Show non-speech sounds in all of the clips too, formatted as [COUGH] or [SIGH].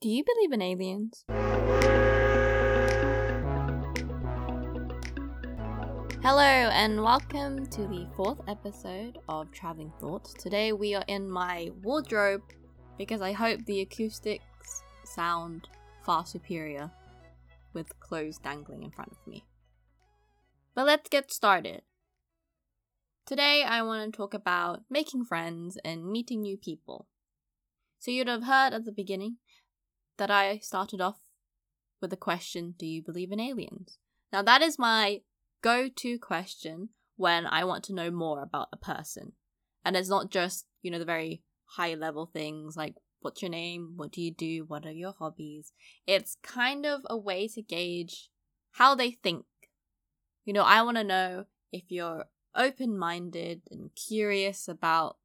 Do you believe in aliens? Hello, and welcome to the fourth episode of Traveling Thoughts. Today we are in my wardrobe because I hope the acoustics sound far superior with clothes dangling in front of me. But let's get started. Today I want to talk about making friends and meeting new people. So you'd have heard at the beginning that I started off with the question Do you believe in aliens? Now, that is my go to question when I want to know more about a person. And it's not just, you know, the very high level things like what's your name, what do you do, what are your hobbies. It's kind of a way to gauge how they think. You know, I want to know if you're open minded and curious about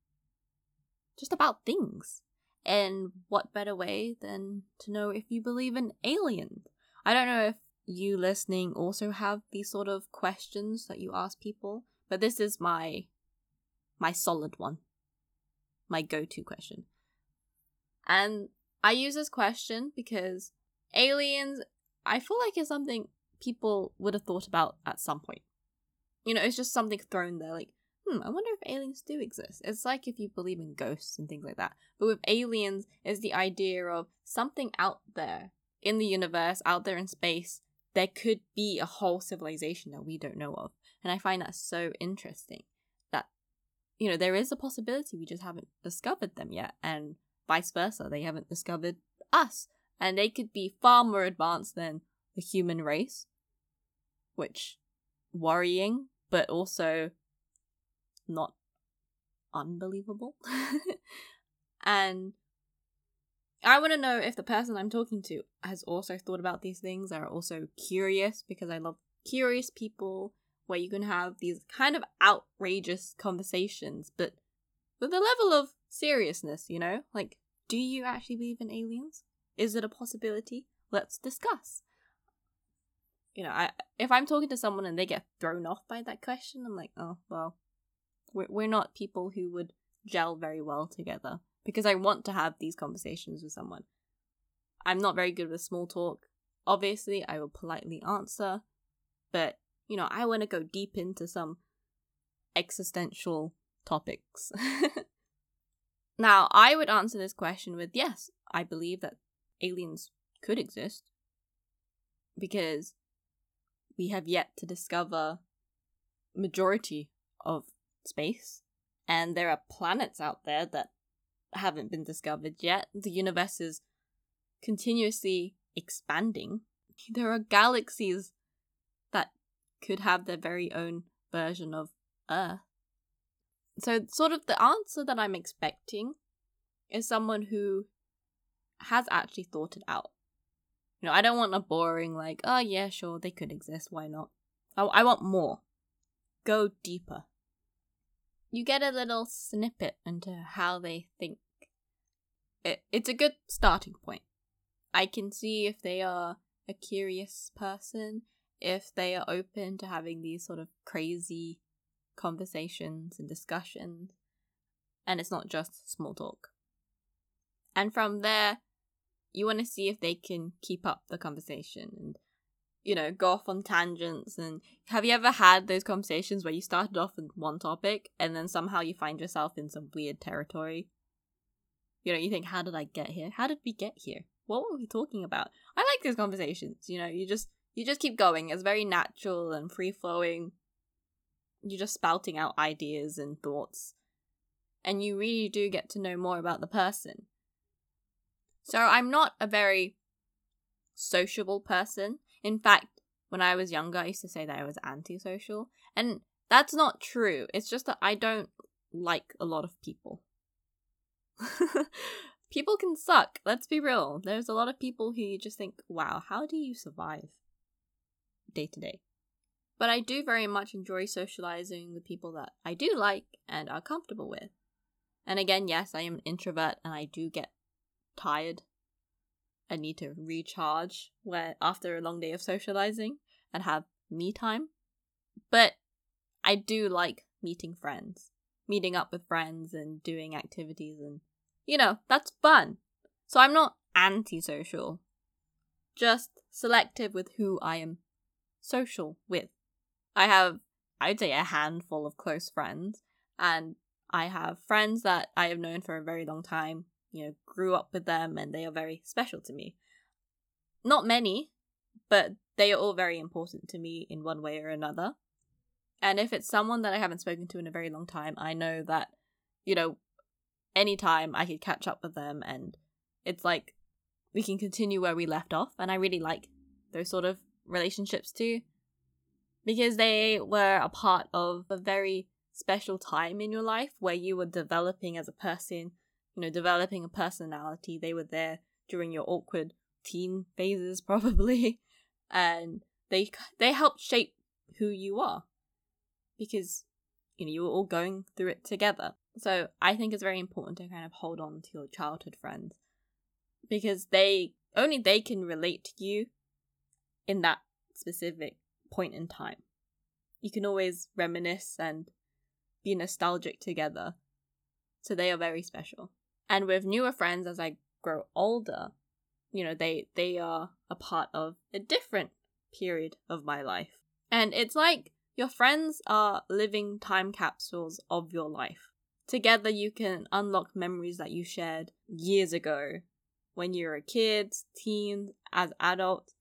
just about things. And what better way than to know if you believe in aliens? I don't know if you listening also have these sort of questions that you ask people, but this is my my solid one. My go-to question. And I use this question because aliens I feel like is something people would have thought about at some point. You know, it's just something thrown there like hmm, I wonder if aliens do exist. It's like if you believe in ghosts and things like that. But with aliens, is the idea of something out there in the universe, out there in space, there could be a whole civilization that we don't know of. And I find that so interesting that, you know, there is a possibility we just haven't discovered them yet, and vice versa, they haven't discovered us. And they could be far more advanced than the human race, which worrying, but also not unbelievable. [LAUGHS] and I want to know if the person I'm talking to has also thought about these things, are also curious, because I love curious people where you can have these kind of outrageous conversations, but with a level of seriousness, you know? Like, do you actually believe in aliens? Is it a possibility? Let's discuss. You know, I if I'm talking to someone and they get thrown off by that question, I'm like, oh well, we're, we're not people who would gel very well together because I want to have these conversations with someone. I'm not very good with small talk. Obviously, I will politely answer, but you know, I want to go deep into some existential topics. [LAUGHS] now, I would answer this question with yes, I believe that aliens could exist because we have yet to discover majority of space, and there are planets out there that haven't been discovered yet. The universe is continuously expanding. There are galaxies that could have their very own version of Earth. So, sort of the answer that I'm expecting is someone who has actually thought it out. You know, I don't want a boring, like, oh yeah, sure, they could exist, why not? I, I want more. Go deeper you get a little snippet into how they think. It, it's a good starting point. I can see if they are a curious person, if they are open to having these sort of crazy conversations and discussions, and it's not just small talk. And from there, you want to see if they can keep up the conversation and you know, go off on tangents. And have you ever had those conversations where you started off with one topic and then somehow you find yourself in some weird territory? You know, you think, how did I get here? How did we get here? What were we talking about? I like those conversations. You know, you just you just keep going. It's very natural and free flowing. You're just spouting out ideas and thoughts. And you really do get to know more about the person. So I'm not a very sociable person. In fact, when I was younger, I used to say that I was antisocial. And that's not true. It's just that I don't like a lot of people. [LAUGHS] people can suck. Let's be real. There's a lot of people who you just think, wow, how do you survive day to day? But I do very much enjoy socializing with people that I do like and are comfortable with. And again, yes, I am an introvert and I do get tired I need to recharge where after a long day of socializing and have me time. But I do like meeting friends, meeting up with friends and doing activities and you know, that's fun. So I'm not antisocial, just selective with who I am social with. I have, I'd say, a handful of close friends, and I have friends that I have known for a very long time, you know, grew up with them, and they are very special to me. Not many, but they are all very important to me in one way or another. And if it's someone that I haven't spoken to in a very long time, I know that, you know, anytime I could catch up with them and it's like we can continue where we left off. And I really like those sort of relationships too. Because they were a part of a very special time in your life where you were developing as a person, you know, developing a personality. They were there during your awkward teen phases, [LAUGHS] probably. And they they helped shape who you are. Because, you know, you were all going through it together. So I think it's very important to kind of hold on to your childhood friends because they only they can relate to you in that specific point in time. You can always reminisce and be nostalgic together. So they are very special. And with newer friends as I grow older, you know, they they are a part of a different period of my life. And it's like your friends are living time capsules of your life. Together you can unlock memories that you shared years ago when you were a kid, teen, as adult.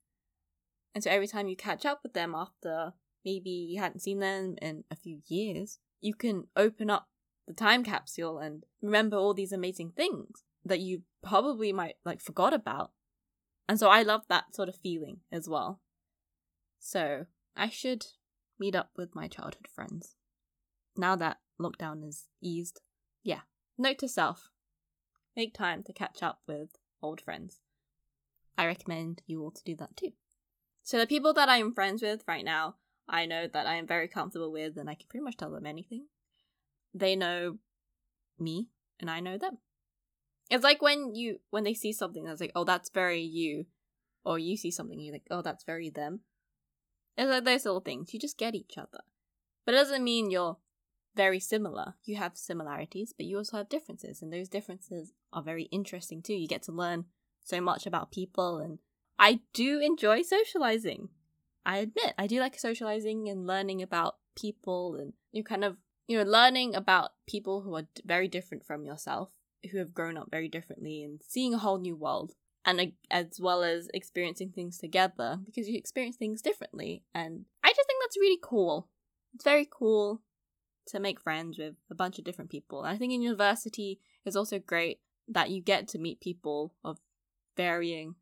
And so every time you catch up with them after maybe you hadn't seen them in a few years, you can open up the time capsule and remember all these amazing things that you probably might like forgot about. And so I love that sort of feeling as well. So I should meet up with my childhood friends. Now that lockdown is eased. Yeah. Note to self. Make time to catch up with old friends. I recommend you all to do that too. So the people that I am friends with right now, I know that I am very comfortable with and I can pretty much tell them anything. They know me and I know them. It's like when you when they see something that's like, oh that's very you or you see something you're like, oh that's very them. It's like those little things. You just get each other. But it doesn't mean you're very similar. You have similarities, but you also have differences, and those differences are very interesting too. You get to learn so much about people, and I do enjoy socializing. I admit, I do like socializing and learning about people, and you kind of, you know, learning about people who are very different from yourself, who have grown up very differently, and seeing a whole new world. And as well as experiencing things together because you experience things differently. And I just think that's really cool. It's very cool to make friends with a bunch of different people. And I think in university it's also great that you get to meet people of varying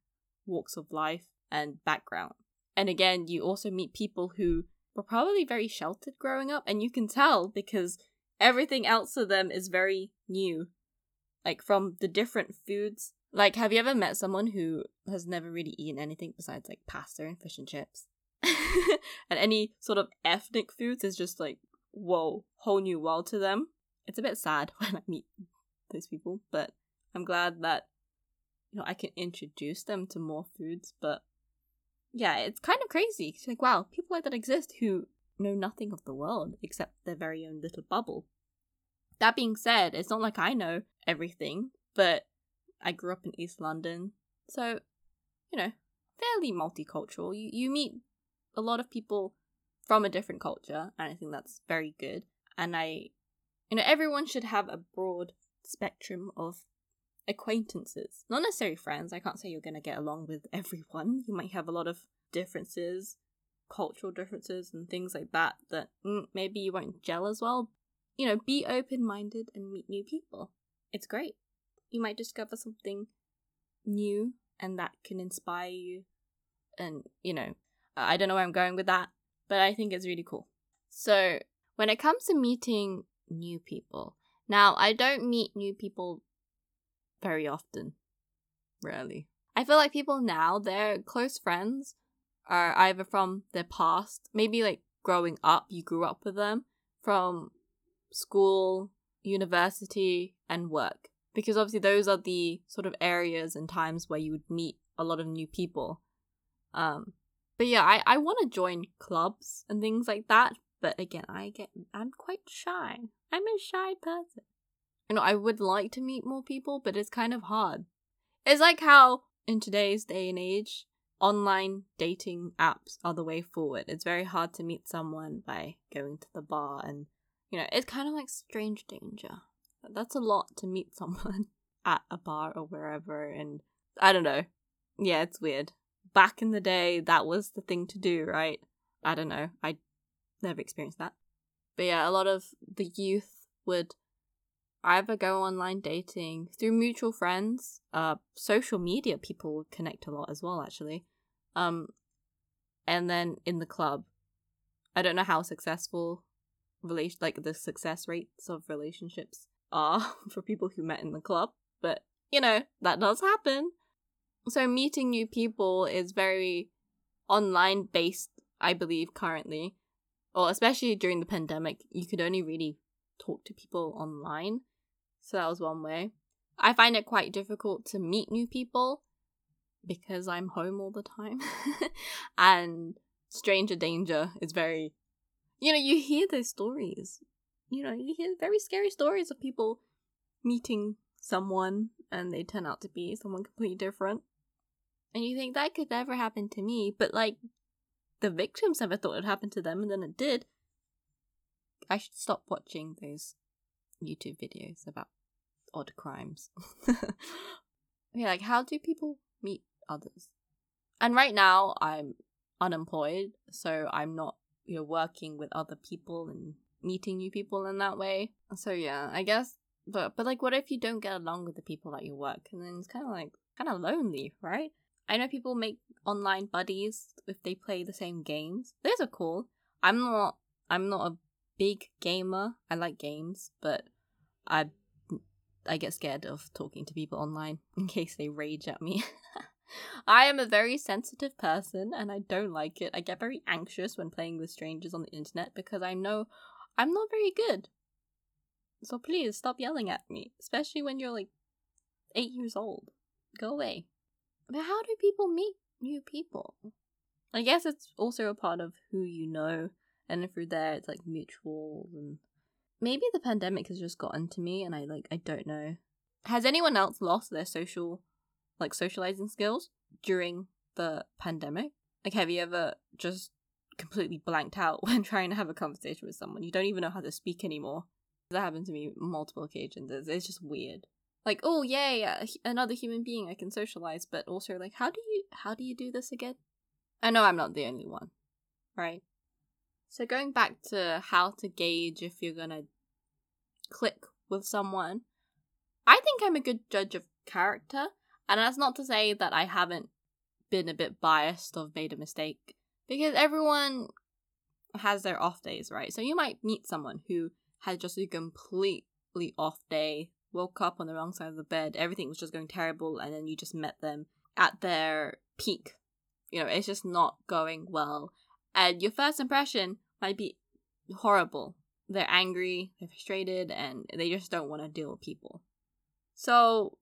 walks of life and background. And again, you also meet people who were probably very sheltered growing up, and you can tell because everything else to them is very new. Like from the different foods. Like, have you ever met someone who has never really eaten anything besides like pasta and fish and chips? [LAUGHS] and any sort of ethnic foods is just like whoa, whole new world to them. It's a bit sad [LAUGHS] when I meet those people, but I'm glad that you know I can introduce them to more foods. But yeah, it's kind of crazy. It's like wow, people like that exist who know nothing of the world except their very own little bubble. That being said, it's not like I know everything, but I grew up in East London, so you know, fairly multicultural. You you meet a lot of people from a different culture, and I think that's very good. And I, you know, everyone should have a broad spectrum of acquaintances, not necessarily friends. I can't say you're going to get along with [LAUGHS] everyone. You might have a lot of differences, cultural differences, and things like that that mm, maybe you won't gel as well. You know, be open minded and meet new people. It's great. You might discover something new and that can inspire you. And, you know, I don't know where I'm going with that, but I think it's really cool. So, when it comes to meeting new people, now I don't meet new people very often. Rarely. I feel like people now, their close friends are either from their past, maybe like growing up, you grew up with them, from school, university, and work. Because obviously, those are the sort of areas and times where you would meet a lot of new people. Um, but yeah, I, I want to join clubs and things like that. But again, I get I'm quite shy. I'm a shy person. You know, I would like to meet more people, but it's kind of hard. It's like how in today's day and age, online dating apps are the way forward. It's very hard to meet someone by going to the bar and you know, it's kind of like strange danger. That's a lot to meet [LAUGHS] someone at a bar or wherever and I don't know. Yeah, it's weird. Back in the day, that was the thing to do, right? I don't know. I never experienced that. But yeah, a lot of the youth would either go online dating through mutual friends, uh, social media people connect a lot as well, actually. Um, and then in the club. I don't know how successful relation like the success rates of relationships are [LAUGHS] for people who met in the club, but you know, that does happen. So meeting new people is very online based, I believe, currently. Or especially during the pandemic, you could only really talk to people online. So that was one way. I find it quite difficult to meet new people because I'm home all the time. [LAUGHS] and stranger danger is very you know, you hear those stories. You know, you hear very scary stories of people meeting someone and they turn out to be someone completely different. And you think that could never happen to me, but like the victims never thought it would happen to them and then it did. I should stop watching those YouTube videos about odd crimes. [LAUGHS] yeah, like how do people meet others? And right now I'm unemployed, so I'm not you know working with other people and meeting new people in that way. So yeah, I guess but but like what if you don't get along with the people at your work and then it's kind of like kind of lonely, right? I know people make online buddies if they play the same games. Those are cool. I'm not I'm not a big gamer. I like games, but I I get scared of talking to people online [LAUGHS] in case they rage at me. [LAUGHS] I am a very sensitive person and I don't like it. I get very anxious when playing with strangers on the internet because I know I'm not very good. So please stop yelling at me, especially when you're like eight years old. Go away. But how do people meet new people? I guess it's also a part of who you know, and if you're there, it's like mutual. And maybe the pandemic has just gotten to me, and I like I don't know. Has anyone else lost their social like socializing skills during the pandemic? Like, have you ever just completely blanked out [LAUGHS] when trying to have a conversation with someone? You don't even know how to speak anymore. That happened to me multiple occasions. It's, it's just weird. Like, oh yay, another human being I can socialize, but also like, how do you how do you do this again? I know I'm not the only one, right? So going back to how to gauge if you're gonna click with someone, I think I'm a good judge of character and that's not to say that I haven't been a bit biased or made a mistake, because everyone has their off days, right? So you might meet someone who had just a completely off day, woke up on the wrong side of the bed, everything was just going terrible, and then you just met them at their peak. You know, it's just not going well. And your first impression might be horrible. They're angry, they're frustrated, and they just don't want to deal with people. So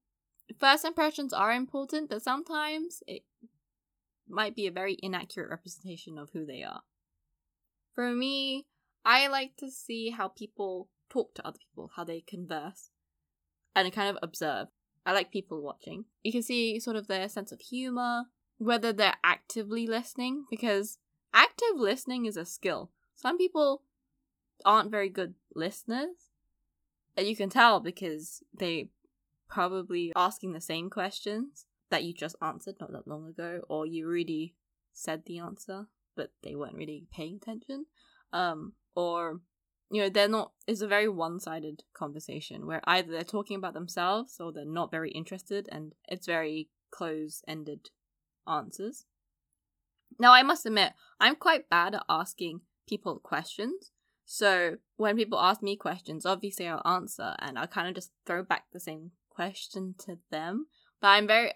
first impressions are important, but sometimes it might be a very inaccurate representation of who they are. For me, I like to see how people talk to other people, how they converse, and kind of observe. I like people watching. You can see sort of their sense of humor, whether they're actively listening, because active listening is a skill. Some people aren't very good listeners, and you can tell because they probably asking the same questions that you just answered not that long ago, or you already said the answer, but they weren't really paying attention. Um, or you know, they're not it's a very one sided conversation where either they're talking about themselves or they're not very interested and it's very close ended answers. Now I must admit, I'm quite bad at asking people questions. So when people ask me questions, obviously I'll answer and I kind of just throw back the same question to them. But I'm very,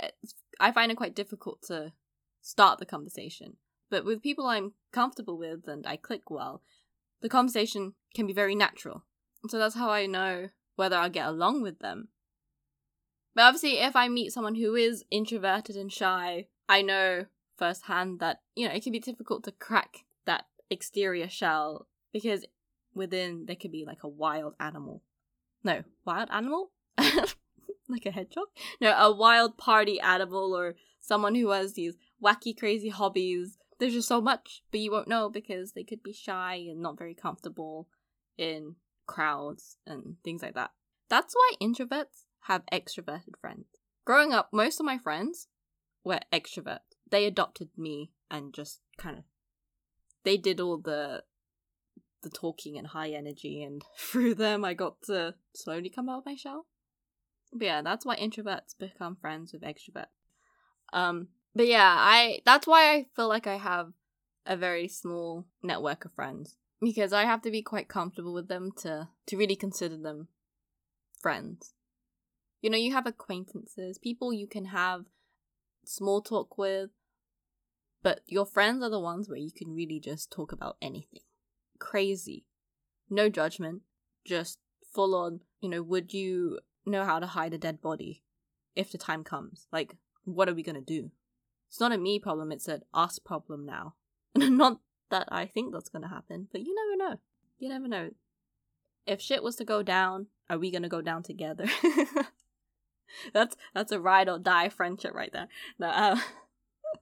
I find it quite difficult to start the conversation. But with people I'm comfortable with and I click well, the conversation can be very natural. So that's how I know whether I'll get along with them. But obviously, if I meet someone who is introverted and shy, I know firsthand that, you know, it can be difficult to crack that exterior shell because within there could be like a wild animal. No, wild animal? [LAUGHS] like a hedgehog? No, a wild party animal or someone who has these wacky, crazy hobbies. There's just so much, but you won't know because they could be shy and not very comfortable in crowds and things like that. That's why introverts have extroverted friends. Growing up, most of my friends were extrovert. They adopted me and just kind of they did all the the talking and high energy and [LAUGHS] through them I got to slowly come out of my shell. But yeah, that's why introverts become friends with extroverts. Um but yeah, I that's why I feel like I have a very small network of friends because I have to be quite comfortable with them to to really consider them friends. You know, you have acquaintances, people you can have small talk with, but your friends are the ones where you can really just talk about anything. Crazy. No judgment, just full on, you know, would you know how to hide a dead body if the time comes? Like, what are we gonna do? It's not a me problem, it's an us problem now. [LAUGHS] not that I think that's gonna happen, but you never know. You never know. If shit was to go down, are we gonna go down together? [LAUGHS] that's that's a ride or die friendship right there. No, uh,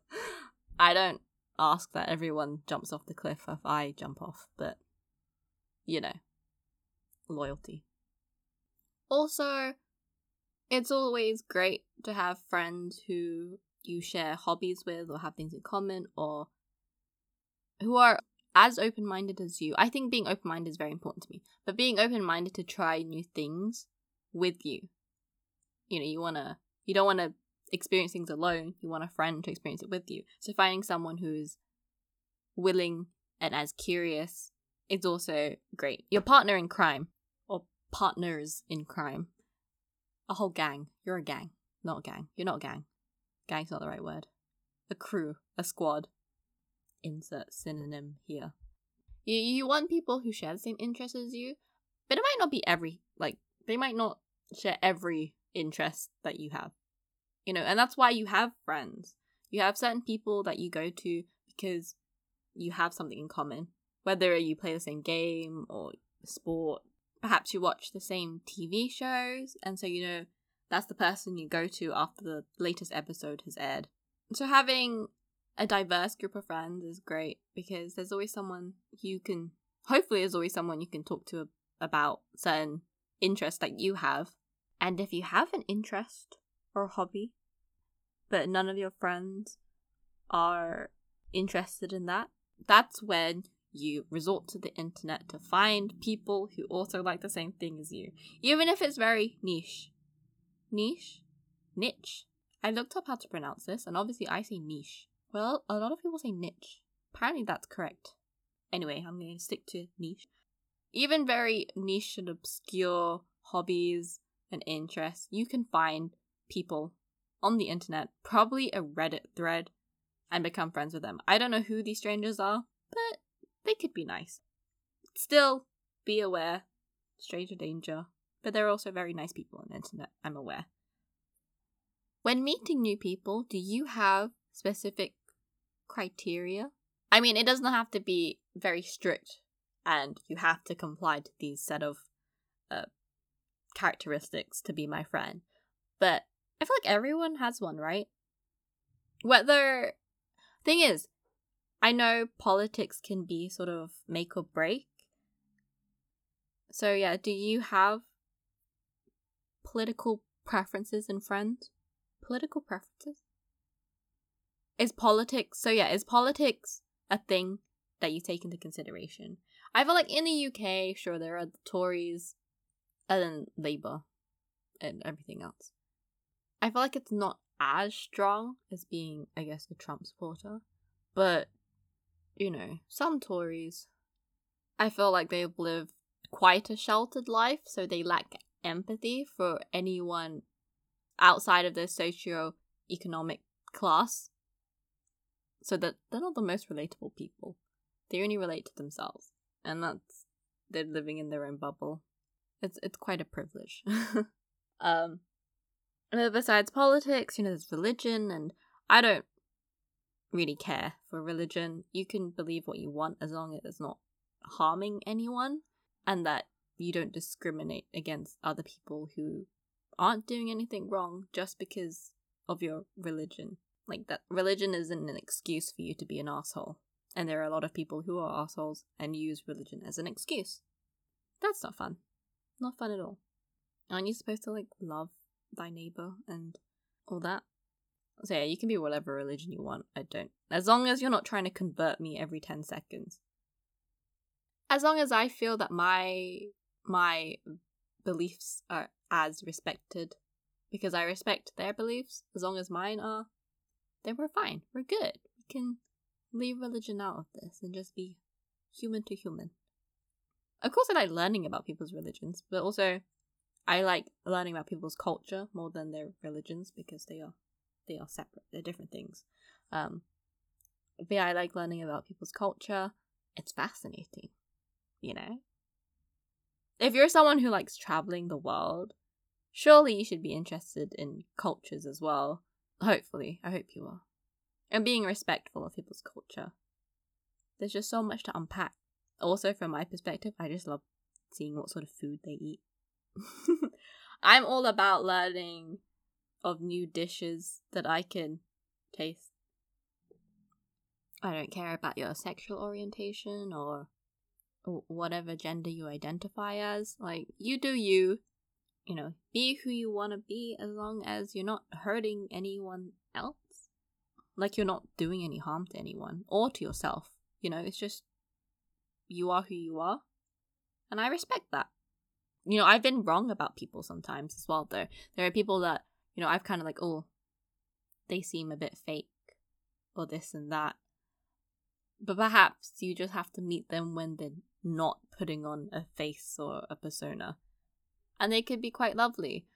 [LAUGHS] I don't ask that everyone jumps off the cliff if I jump off, but you know, loyalty. Also, it's always great to have friends who you share hobbies with or have things in common or who are as open minded as you. I think being open minded is very important to me, but being open minded to try new things with you. You know, you want to, you don't want to experience things alone. You want a friend to experience it with you. So finding someone who's willing and as curious is also great. Your partner in crime or partners in crime. A whole gang. You're a gang, not a gang. You're not a gang. Gang's not the right word. A crew, a squad. Insert synonym here. You, you want people who share the same interests as you, but it might not be every, like, they might not share every interest that you have. You know, and that's why you have friends. You have certain people that you go to because you have something in common. Whether you play the same game or sport, perhaps you watch the same TV shows, and so you know that's the person you go to after the latest episode has aired. So having a diverse group of friends is great because there's always someone you can hopefully there's always someone you can talk to about certain interests that you have and if you have an interest or hobby, but none of your friends are interested in that, that's when you resort to the internet to find people who also like the same thing as you, even if it's very niche. Niche? Niche? I looked up how to pronounce this, and obviously I say niche. Well, a lot of people say niche. Apparently that's correct. Anyway, I'm going to stick to niche. Even very niche and obscure hobbies and interests, you can find people on the internet, probably a Reddit thread, and become friends with them. I don't know who these strangers are, but they could be nice. Still, be aware, stranger danger, but they're also very nice people on the internet, I'm aware. When meeting new people, do you have specific criteria? I mean, it doesn't have to be very strict and you have to comply to these set of uh, characteristics to be my friend. But I feel like everyone has one, right? Whether thing is, I know politics can be sort of make or break. So yeah, do you have political preferences in friends? Political preferences? Is politics so yeah, is politics a thing that you take into consideration? I feel like in the UK, sure there are the Tories, and then Labour and everything else. I feel like it's not as strong as being, I guess, a Trump supporter, but you know, some Tories, I feel like they've lived quite a sheltered life, so they lack empathy for anyone outside of their socio-economic class. So that they're not the most relatable people. They only relate to themselves, and that's they're living in their own bubble. It's it's quite a privilege. [LAUGHS] um, besides politics, you know, there's religion, and I don't really care for religion. You can believe what you want as long as it's not harming anyone, and that you don't discriminate against other people who aren't doing anything wrong just because of your religion. Like that religion isn't an excuse for you to be an asshole. And there are a lot of people who are assholes and use religion as an excuse. That's not fun. Not fun at all. Aren't you supposed to like love thy neighbor and all that? So yeah, you can be whatever religion you want. I don't. As long as you're not trying to convert me every 10 seconds. As long as I feel that my my beliefs are as respected because I respect their beliefs as long as mine are, then we're fine. We're good. We can leave religion out of this and just be human to human. Of course, I like learning about people's religions, but also I like learning about people's culture more than their religions because they are they are separate. They're different things. Um, but yeah, I like learning about people's culture. It's fascinating, you know. If you're someone who likes traveling the world, surely you should be interested in cultures as well. Hopefully, I hope you are. And being respectful of people's culture. There's just so much to unpack. Also, from my perspective, I just love seeing what sort of food they eat. [LAUGHS] I'm all about learning of new dishes that I can taste. I don't care about your sexual orientation or whatever gender you identify as. Like, you do you. You know, be who you want to be as long as you're not hurting anyone else. Like, you're not doing any harm to anyone or to yourself. You know, it's just you are who you are. And I respect that. You know, I've been wrong about people sometimes as well, though. There are people that you know, I've kind of like, oh, they seem a bit fake or this and that. But perhaps you just have to meet them when they're not putting on a face or a persona. And they could be quite lovely.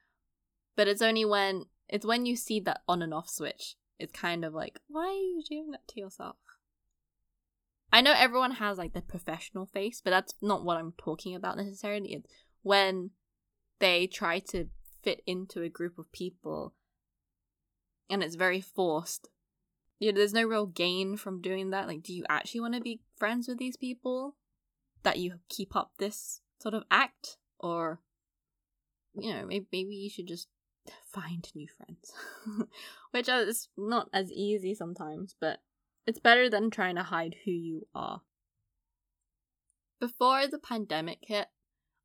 But it's only when it's when you see that on and off switch, it's kind of like, why are you doing that to yourself? I know everyone has like the professional face, but that's not what I'm talking about necessarily. It's when they try to fit into a group of people and it's very forced. Yeah, there's no real gain from doing that. Like, do you actually want to be friends with these people? That you keep up this sort of act? Or, you know, maybe, maybe you should just find new friends. [LAUGHS] Which is not as easy sometimes, but it's better than trying to hide who you are. Before the pandemic hit,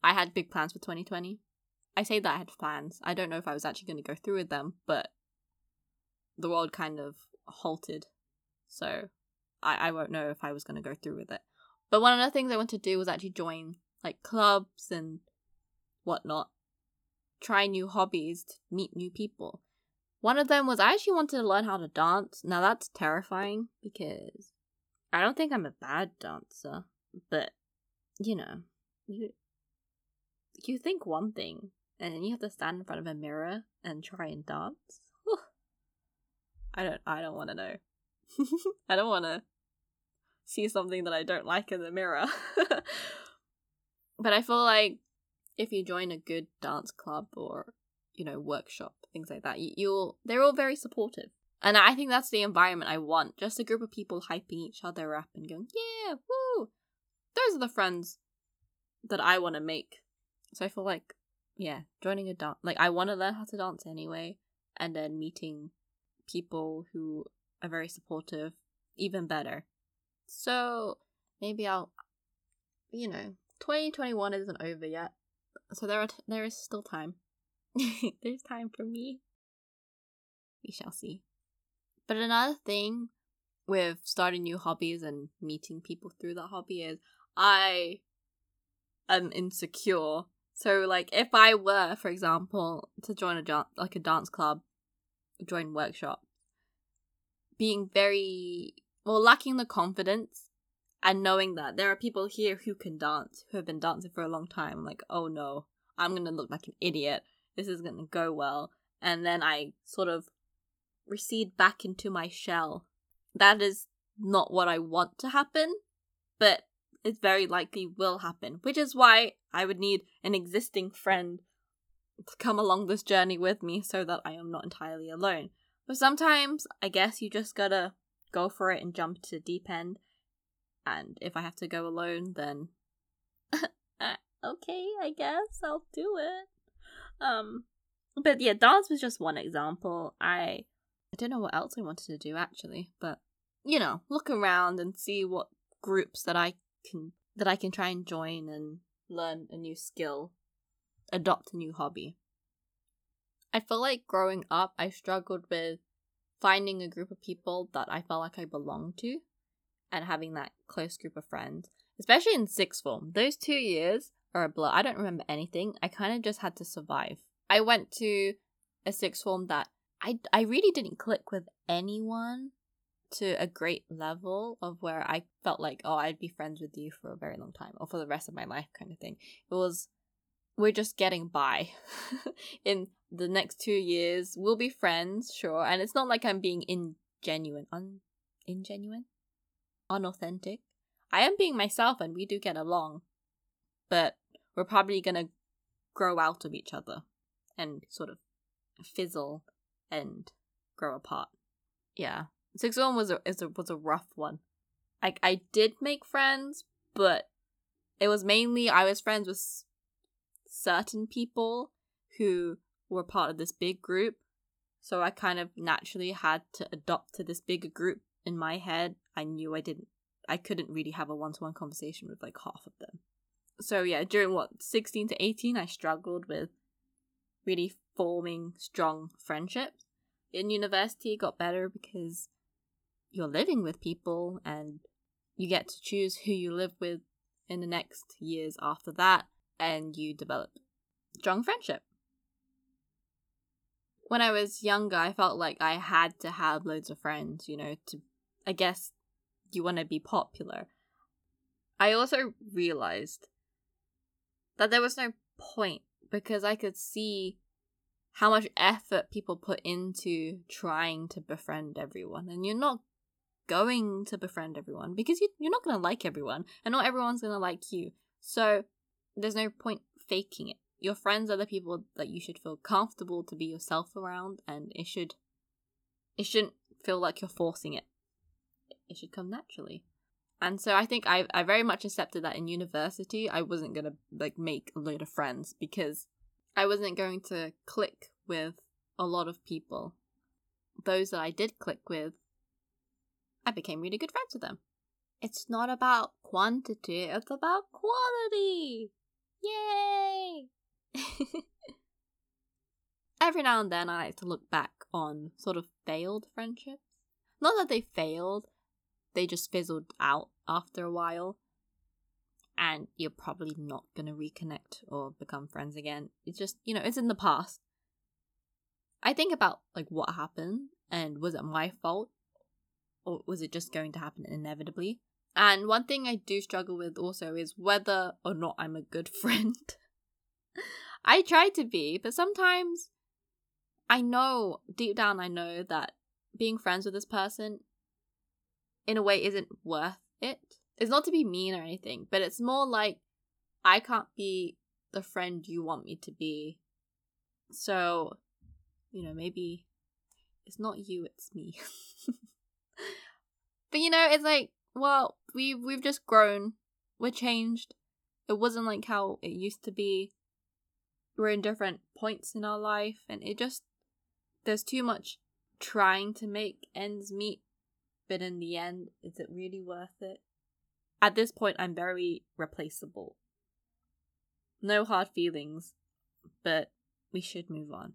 I had big plans for 2020. I say that I had plans. I don't know if I was actually going to go through with them, but the world kind of halted. So I, I won't know if I was going to go through with it. But one of the things I wanted to do was actually join like clubs and whatnot, try new hobbies, meet new people. One of them was I actually wanted to learn how to dance. Now that's terrifying because I don't think I'm a bad dancer, but you know, you you think one thing and then you have to stand in front of a mirror and try and dance. I don't I don't want to know. [LAUGHS] I don't want to see something that I don't like in the mirror. [LAUGHS] but I feel like if you join a good dance club or you know workshop things like that, you, you'll they're all very supportive. And I think that's the environment I want. Just a group of people hyping each other up and going, "Yeah, woo!" Those are the friends that I want to make. So I feel like yeah, joining a dance. Like, I want to learn how to dance anyway, and then meeting people who are very supportive, even better. So, maybe I'll, you know, 2021 isn't over yet. So there are t- there is still time. [LAUGHS] There's time for me. We shall see. But another thing with starting new hobbies and meeting people through that hobby is I am insecure so, like, if I were, for example, to join a dance, like a dance club, join workshop, being very well, lacking the confidence, and knowing that there are people here who can dance, who have been dancing for a long time, like, oh no, I'm gonna look like an idiot. This is gonna go well, and then I sort of recede back into my shell. That is not what I want to happen, but it very likely will happen, which is why I would need an existing friend to come along this journey with me so that I am not entirely alone. But sometimes I guess you just gotta go for it and jump to the deep end. And if I have to go alone, then [LAUGHS] okay, I guess I'll do it. Um, but yeah, dance was just one example. I I don't know what else I wanted to do actually, but you know, look around and see what groups that I can that I can try and join and learn a new skill, adopt a new hobby. I feel like growing up I struggled with finding a group of people that I felt like I belonged to and having that close group of friends, especially in sixth form. Those two years are a blur. I don't remember anything. I kind of just had to survive. I went to a sixth form that I, I really didn't click with anyone to a great level of where I felt like, oh, I'd be friends with you for a very long time or for the rest of my life kind of thing. It was, we're just getting by. [LAUGHS] In the next two years, we'll be friends, sure. And it's not like I'm being ingenuine. Un- ingenuine? Unauthentic. I am being myself and we do get along. But we're probably gonna grow out of each other and sort of fizzle and grow apart. Yeah. Sixth form was a, is a was a rough one. Like I did make friends, but it was mainly I was friends with certain people who were part of this big group. So I kind of naturally had to adopt to this bigger group in my head. I knew I didn't I couldn't really have a one-to-one conversation with like half of them. So yeah, during what 16 to 18 I struggled with really forming strong friendships. In university it got better because you're living with people and you get to choose who you live with in the next years after that and you develop strong friendship. When I was younger, I felt like I had to have loads of friends, you know, to I guess you want to be popular. I also realized that there was no point because I could see how much effort people put into trying to befriend everyone and you're not going to befriend everyone because you, you're not going to like everyone and not everyone's going to like you. So there's no point faking it. Your friends are the people that you should feel comfortable to be yourself around and it should it shouldn't feel like you're forcing it. It should come naturally. And so I think I I very much accepted that in university I wasn't going to like make a load of friends because I wasn't going to click with a lot of people. Those that I did click with I became really good friends with them. It's not about quantity, it's about quality. Yay! [LAUGHS] Every now and then I like to look back on sort of failed friendships. Not that they failed, they just fizzled out after a while. And you're probably not gonna reconnect or become friends again. It's just, you know, it's in the past. I think about like what happened and was it my fault or was it just going to happen inevitably? And one thing I do struggle with also is whether or not I'm a good [LAUGHS] friend. I try to be, but sometimes I know, deep down, I know that being friends with this person in a way isn't worth it. It's not to be mean or anything, but it's more like I can't be the friend you want me to be. So, you know, maybe it's not you, it's me. [LAUGHS] But you know, it's like, well, we we've just grown. We're changed. It wasn't like how it used to be. We're in different points in our life and it just there's too much trying to make ends meet, but in the end, is it really worth it? At this point, I'm very replaceable. No hard feelings, but we should move on.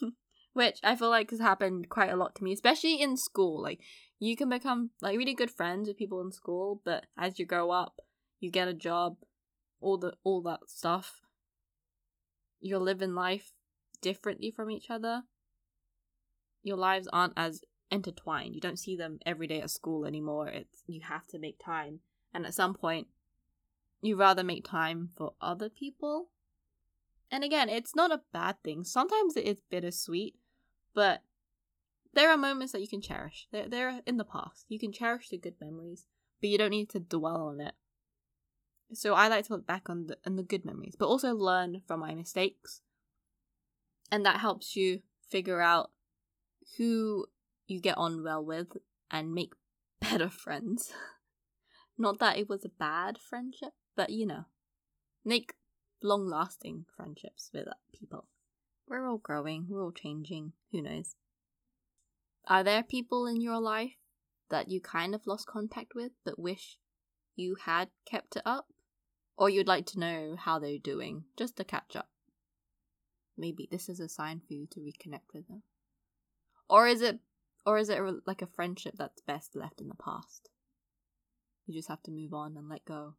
[LAUGHS] Which I feel like has happened quite a lot to me, especially in school. Like, you can become like really good friends with people in school, but as you grow up, you get a job, all the all that stuff. You're living life differently from each other. Your lives aren't as intertwined. You don't see them every day at school anymore. It's you have to make time. And at some point you rather make time for other people. And again, it's not a bad thing. Sometimes it is bittersweet, but there are moments that you can cherish. They're, they're in the past. You can cherish the good memories, but you don't need to dwell on it. So I like to look back on the on the good memories, but also learn from my mistakes. And that helps you figure out who you get on well with and make [LAUGHS] better friends. Not that it was a bad friendship, but you know, make long lasting friendships with people. We're all growing, we're all changing, who knows? Are there people in your life that you kind of lost contact with but wish you had kept it up? Or you'd like to know how they're doing, just to catch up? Maybe this is a sign for you to reconnect with them. Or is it or is it like a friendship that's best left in the past? You just have to move on and let go.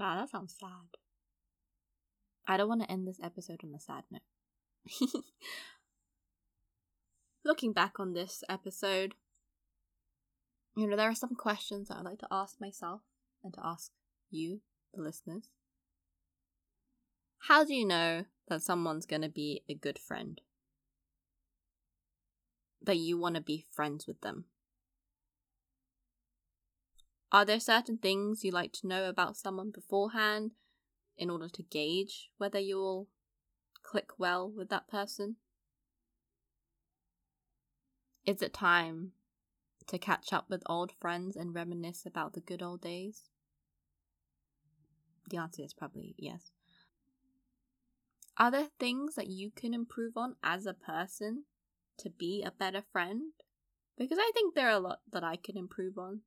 Wow, that sounds sad. I don't want to end this episode on a sad note. [LAUGHS] Looking back on this episode, you know, there are some questions that I'd like to ask myself and to ask you, the listeners. How do you know that someone's going to be a good friend? That you want to be friends with them? Are there certain things you like to know about someone beforehand in order to gauge whether you'll click well with that person? Is it time to catch up with old friends and reminisce about the good old days? The answer is probably yes. Are there things that you can improve on as a person to be a better friend? Because I think there are a lot that I can improve on.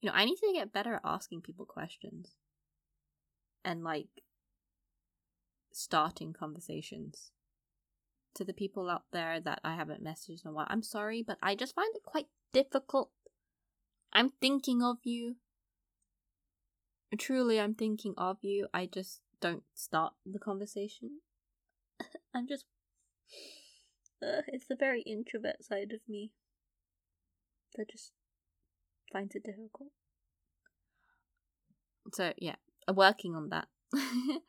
You know, I need to get better at asking people questions and like starting conversations. To the people out there that I haven't messaged in a while, I'm sorry, but I just find it quite difficult. I'm thinking of you. Truly, I'm thinking of you. I just don't start the conversation. [LAUGHS] I'm just. Uh, it's the very introvert side of me that just finds it difficult. So, yeah, working on that. [LAUGHS]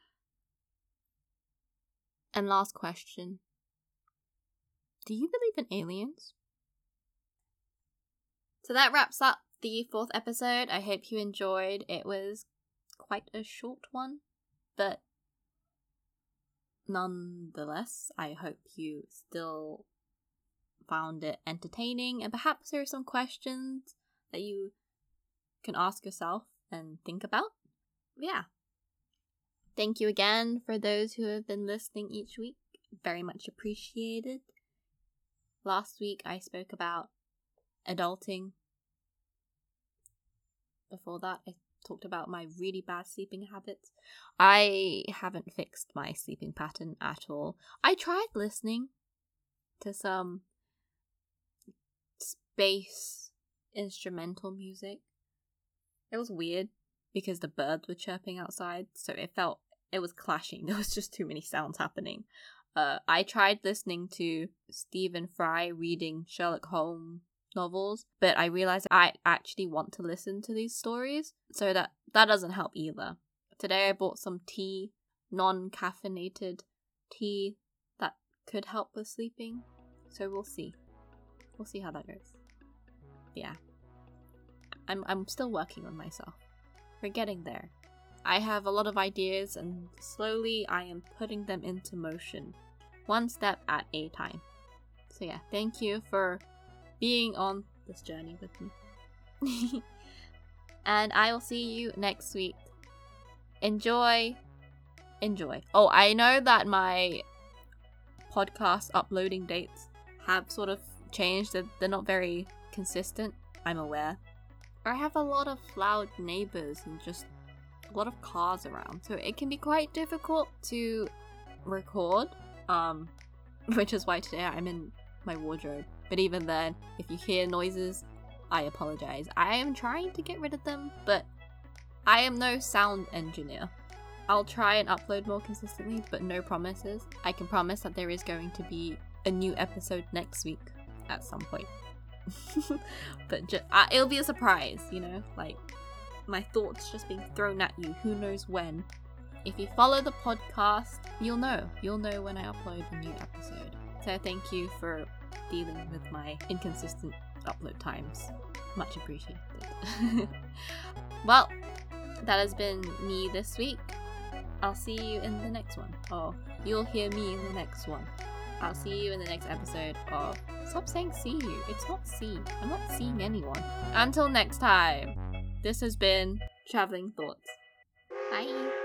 and last question Do you believe in aliens? So that wraps up the fourth episode. I hope you enjoyed. It was quite a short one, but nonetheless, I hope you still found it entertaining and perhaps there are some questions that you can ask yourself and think about. Yeah. Thank you again for those who have been listening each week. Very much appreciated. Last week I spoke about adulting. Before that, I talked about my really bad sleeping habits. I haven't fixed my sleeping pattern at all. I tried listening to some space instrumental music. It was weird because the birds were chirping outside, so it felt it was clashing. [LAUGHS] There was just too many sounds happening. Uh, I tried listening to Stephen Fry reading Sherlock Holmes novels, but I realized I actually want to listen to these stories, so that that doesn't help either. Today I bought some tea, non-caffeinated tea that could help with sleeping. So we'll see. We'll see how that goes. Yeah. I'm I'm still working on myself. Getting there. I have a lot of ideas and slowly I am putting them into motion. One step at a time. So yeah, thank you for being on this journey with me. [LAUGHS] and I will see you next week. Enjoy. Enjoy. Oh, I know that my podcast uploading dates have sort of changed. They're not very consistent. I'm aware. I have a lot of loud neighbors and just a lot of cars around, so it can be quite difficult to record. Um, [LAUGHS] which is why today I'm in my wardrobe. But even then, if you hear noises, I apologize. I am trying to get rid of them, but I am no sound engineer. I'll try and upload more consistently, but no promises. I can promise that there is going to be a new episode next week at some point. [LAUGHS] but uh, it'll be a surprise, you know? Like, my thoughts just being thrown at you, who knows when. If you follow the podcast, you'll know. You'll know when I upload a new episode. So thank you for dealing with my inconsistent upload times. Much appreciated. [LAUGHS] well, that has been me this week. I'll see you in the next one. Or you'll hear me in the next one. I'll see you in the next episode of Stop saying see you. It's not see. I'm not seeing anyone. Until next time, this has been Traveling Thoughts. Bye.